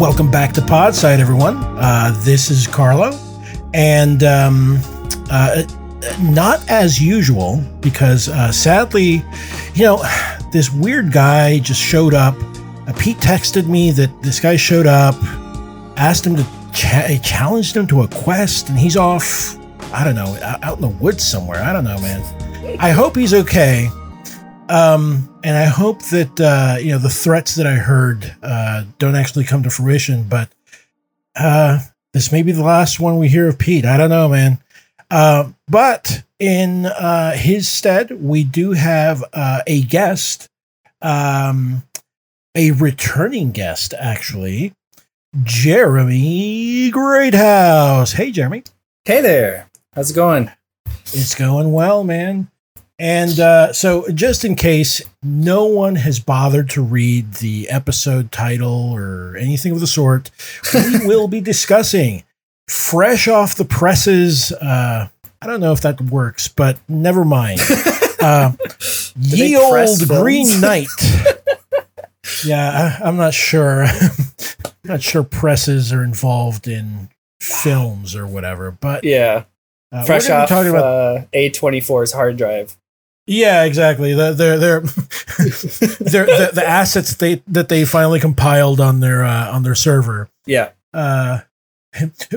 Welcome back to Podside, everyone. Uh, this is Carlo, and um, uh, not as usual because uh, sadly, you know, this weird guy just showed up. Uh, Pete texted me that this guy showed up, asked him to cha- challenged him to a quest, and he's off. I don't know, out out in the woods somewhere. I don't know, man. I hope he's okay. Um, and I hope that uh, you know the threats that I heard uh, don't actually come to fruition. But uh, this may be the last one we hear of Pete. I don't know, man. Uh, but in uh, his stead, we do have uh, a guest, um, a returning guest, actually, Jeremy Greathouse. Hey, Jeremy. Hey there. How's it going? It's going well, man. And uh, so, just in case no one has bothered to read the episode title or anything of the sort, we will be discussing fresh off the presses. Uh, I don't know if that works, but never mind. Uh, ye old films? Green Knight. yeah, I, I'm not sure. not sure presses are involved in films or whatever, but Yeah. uh, Fresh we're gonna be off talking about uh, A24's hard drive. Yeah, exactly. The, they're they're the, the assets they that they finally compiled on their uh, on their server. Yeah. Uh,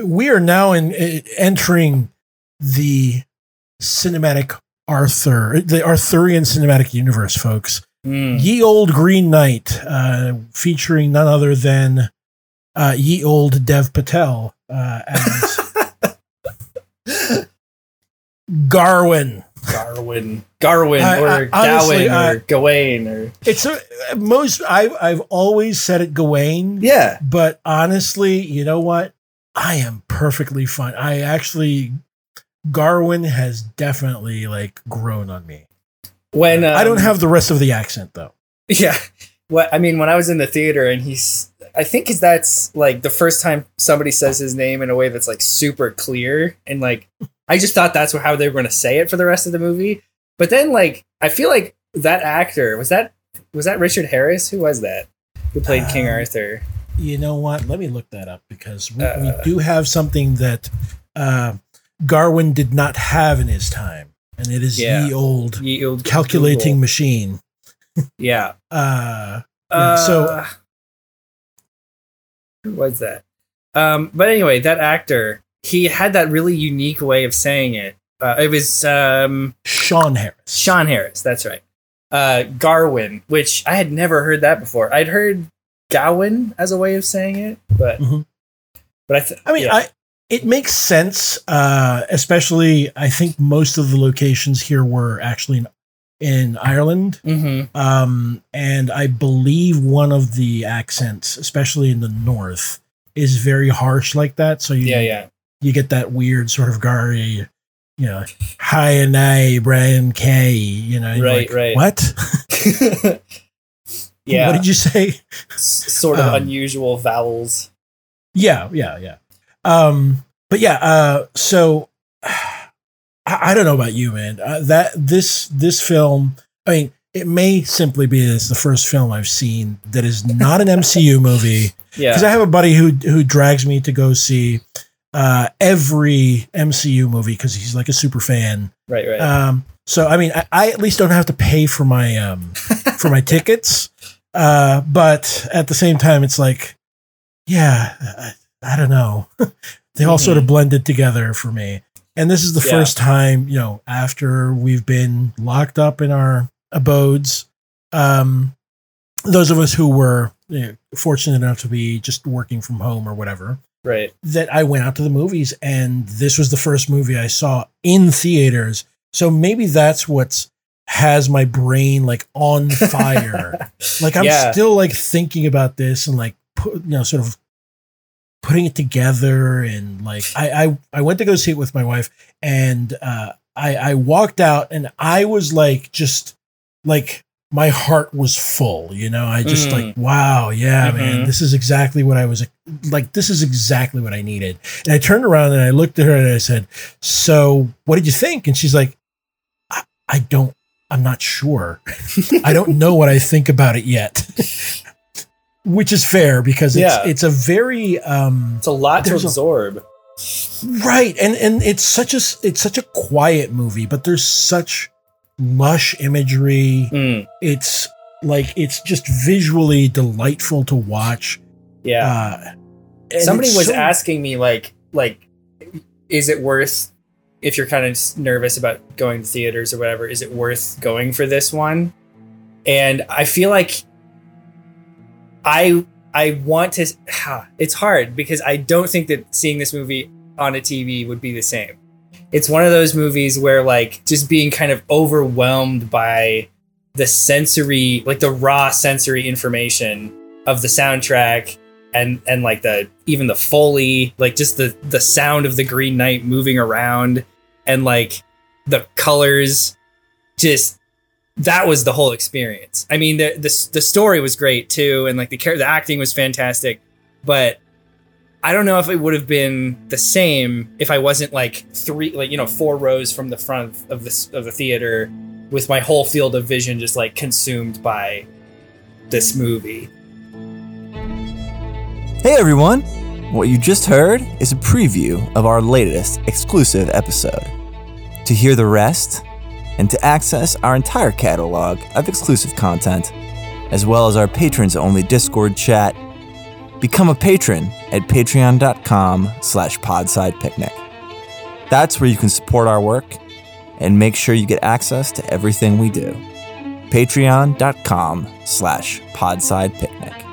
we are now in uh, entering the cinematic Arthur, the Arthurian cinematic universe, folks. Mm. Ye Old Green Knight, uh, featuring none other than uh, Ye Old Dev Patel uh, as Garwin. Garwin. Garwin I- or I- honestly, Gawain I- or Gawain or. It's a, most I've I've always said it Gawain, Yeah. but honestly, you know what? I am perfectly fine. I actually Garwin has definitely like grown on me. When I don't um, have the rest of the accent though. Yeah. What I mean, when I was in the theater and he's, I think is that's like the first time somebody says his name in a way that's like super clear and like I just thought that's how they were going to say it for the rest of the movie. But then like I feel like that actor was that was that Richard Harris? Who was that? Who played King Um, Arthur? You know what? Let me look that up because we, we Uh. do have something that uh, Garwin did not have in his time, and it is Yeah. the old Ye old calculating Google. machine. Yeah. Uh, Yeah, Uh, so- who was that? Um, but anyway, that actor he had that really unique way of saying it. Uh, it was um, Sean Harris. Sean Harris. That's right. Uh, Garwin, which I had never heard that before. I'd heard Gowan as a way of saying it, but Mhm. but I, th- I mean, yeah. I it makes sense. Uh, especially, I think most of the locations here were actually in, in Ireland, Mhm. um, and I believe one of the accents, especially in the north, is very harsh like that. So you yeah, yeah, you get that weird sort of Gary, you know, hi and I, Brian K. You know, Right, like, right. What? yeah. What did you say? S- sort of Um, unusual vowels. Yeah, yeah, yeah. Um, but yeah, uh, so I, I don't know about you, man. Uh, that this this film, I mean, it may simply be it's the first film I've seen that is not an MCU movie Yeah, because I have a buddy who who drags me to go see uh, every MCU movie because he's like a super fan. right, right. Um, so I mean, I, I at least don't have to pay for my um for my tickets. Uh, but at the same time, it's like, yeah, I, I don't know. they all sort of blended together for me. And this is the Yeah. first time, you know, after we've been locked up in our abodes. Um, those of us who were you know, fortunate enough to be just working from home or whatever, right. that I went out to the movies and this was the first movie I saw in theaters. So maybe that's what's has my brain like on fire. like I'm Yeah. still like thinking about this and like put, you know sort of putting it together and like I I, I went to go see it with my wife and uh I I walked out and I was like just like my heart was full, you know. I just Mm. like, wow, yeah, man, Mhm. this is exactly what I was like. This is exactly what I needed. And I turned around and I looked at her and I said, "So, what did you think?" And she's like, "I, I don't. I'm not sure. I don't know what I think about it yet." which is fair because it's Yeah. it's a very um It's a lot to There's a- absorb. right and and it's such a it's such a quiet movie but there's such lush imagery Mm, it's like it's just visually delightful to watch yeah. uh Somebody was so- asking me like like is it worth if you're kind of nervous about going to theaters or whatever, is it worth going for this one? And I feel like I I want to it's hard because I don't think that seeing this movie on a TV would be the same. It's one of those movies where like just being kind of overwhelmed by the sensory like the raw sensory information of the soundtrack and and like the even the foley like just the the sound of the green knight moving around and like the colors just that was the whole experience. I mean the the, the story was great too and like the the acting was fantastic but i don't know if it would have been the same if i wasn't like three like you know four rows from the front of this of the theater with my whole field of vision just like consumed by this movie Hey everyone! What you just heard is a preview of our latest exclusive episode. To hear the rest, and to access our entire catalog of exclusive content, as well as our patrons only Discord chat, become a patron at patreon.com slash podsidepicnic. That's where you can support our work and make sure you get access to everything we do. Patreon.com slash podsidepicnic.